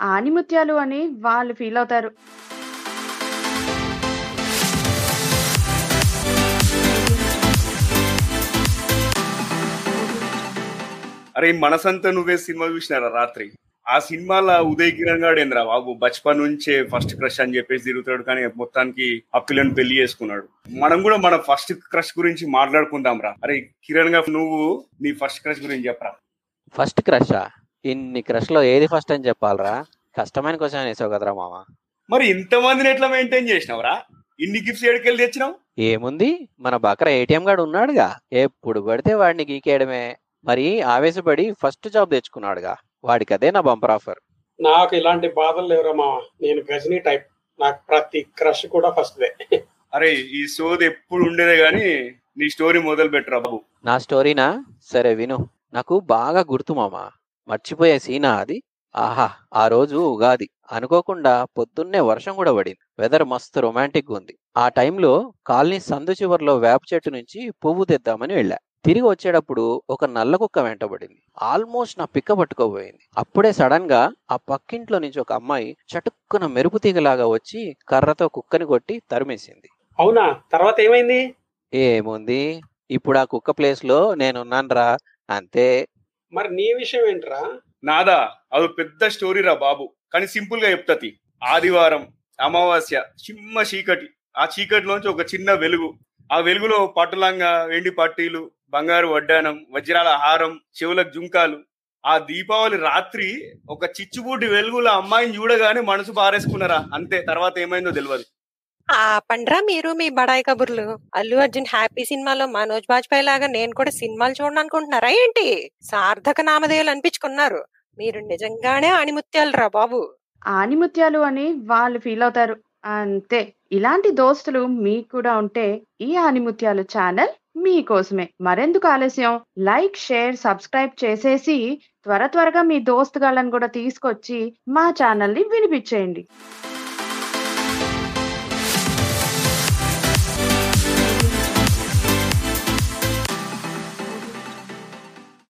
ఆణిముత్యాలు అని వాళ్ళు ఫీల్ అవుతారు. అరే మనసంతా నువ్వే సినిమా చూసినారా రాత్రి? ఆ సినిమాలో ఉదయ్ కిరణ్ గాడు ఏంద్రా బాబు? బచ్పన్ నుంచే ఫస్ట్ క్రష్ అని చెప్పేసి తిరుగుతాడు కానీ మొత్తానికి ఆ పిల్లని పెళ్ళి చేసుకున్నాడు. మనం కూడా మన ఫస్ట్ క్రష్ గురించి మాట్లాడుకుందాం రా అరే కిరణ్గా నువ్వు నీ ఫస్ట్ క్రష్ గురించి చెప్పరా? ఫస్ట్ క్రషా? ఇన్ని క్రష్లో ఏది ఫస్ట్ అని చెప్పాలరా? కష్టమైన క్వశ్చన్ వేసావు కదరా మామ. మరి ఇంతమందిని ఎట్లా మెయింటైన్ చేసినావురా? ఇన్ని గిఫ్ట్స్ ఎక్కడికెళ్ళి తెచ్చినావు? ఏముంది? మన బకర ఏటీఎం గాడు ఉన్నాడుగా. ఎప్పుడు పడితే వాడిని గీకేయడమే. మరి ఆవేశపడి ఫస్ట్ జాబ్ తెచ్చుకున్నాడుగా. వాడికి అదే నా బంపర్ ఆఫర్ నాకు ఇలాంటి బాధలు లేవురా మామ. నేను గజనీ టైప్ నాకు ప్రతి క్రష్ కూడా ఫస్ట్ దే. అరే ఈ సోది ఎప్పుడు ఉండేదే గాని నీ స్టోరీ మొదలు పెట్టరా బాబు. నా స్టోరీనా సరే విను. నాకు బాగా గుర్తు మామ. మర్చిపోయే సీనా అది? ఆహా ఆ రోజు ఉగాది. అనుకోకుండా పొద్దున్నే వర్షం కూడా పడింది. వెదర్ మస్తు రొమాంటిక్ ఉంది. ఆ టైంలో కాలనీ సందు చివర్లో వేప చెట్టు నుంచి పువ్వు తెద్దామని వెళ్ళా. తిరిగి వచ్చేటప్పుడు ఒక నల్ల కుక్క వెంటబడింది ఆల్మోస్ట్ నా పిక్క పట్టుకోబోయింది. అప్పుడే సడన్గా ఆ పక్కింట్లో నుంచి ఒక అమ్మాయి చటుక్కున మెరుపు తీగలాగా వచ్చి కర్రతో కుక్కని కొట్టి తరిమేసింది. అవునా? తర్వాత ఏమైంది? ఏముంది? ఇప్పుడు ఆ కుక్క ప్లేస్లో నేనున్నానురా. అంతే. మరి నీ విషయం ఏంట్రా? నాదా అది పెద్ద స్టోరీ రా బాబు. కానీ సింపుల్గా చెప్తాది ఆదివారం అమావాస్య చిమ్మ చీకటి. ఆ చీకటిలోంచి ఒక చిన్న వెలుగు. ఆ వెలుగులో పట్టులంగా వెండి పట్టీలు బంగారు వడ్డానం వజ్రాల హారం చెవులకు జుంకాలు. ఆ దీపావళి రాత్రి ఒక చిచ్చుబూటి వెలుగుల అమ్మాయిని చూడగానే మనసు పారేసుకున్నారా? అంతే తర్వాత ఏమైందో తెలియదు ఆ పండ్రా మీరు మీ బడాయి కబుర్లు. అల్లు అర్జున్ హ్యాపీ సినిమాలో మనోజ్ బాజ్పేయి లాగా నేను కూడా సినిమాలు చూడాలనుకుంటున్నారా ఏంటి? సార్థక నామధేయులు అనిపించుకున్నారు. మీరు నిజంగానే ఆణిముత్యాలు రా బాబు. ఆణిముత్యాలు అని వాళ్ళు ఫీల్ అవుతారు. అంతే. ఇలాంటి దోస్తులు మీకు కూడా ఉంటే ఈ ఆణిముత్యాలు ఛానల్ మీకోసమే. మరెందుకు ఆలస్యం? లైక్ షేర్ సబ్స్క్రైబ్ చేసేసి త్వర త్వరగా మీ దోస్తుగాళ్ళని కూడా తీసుకొచ్చి మా ఛానల్ని వినిపించేయండి.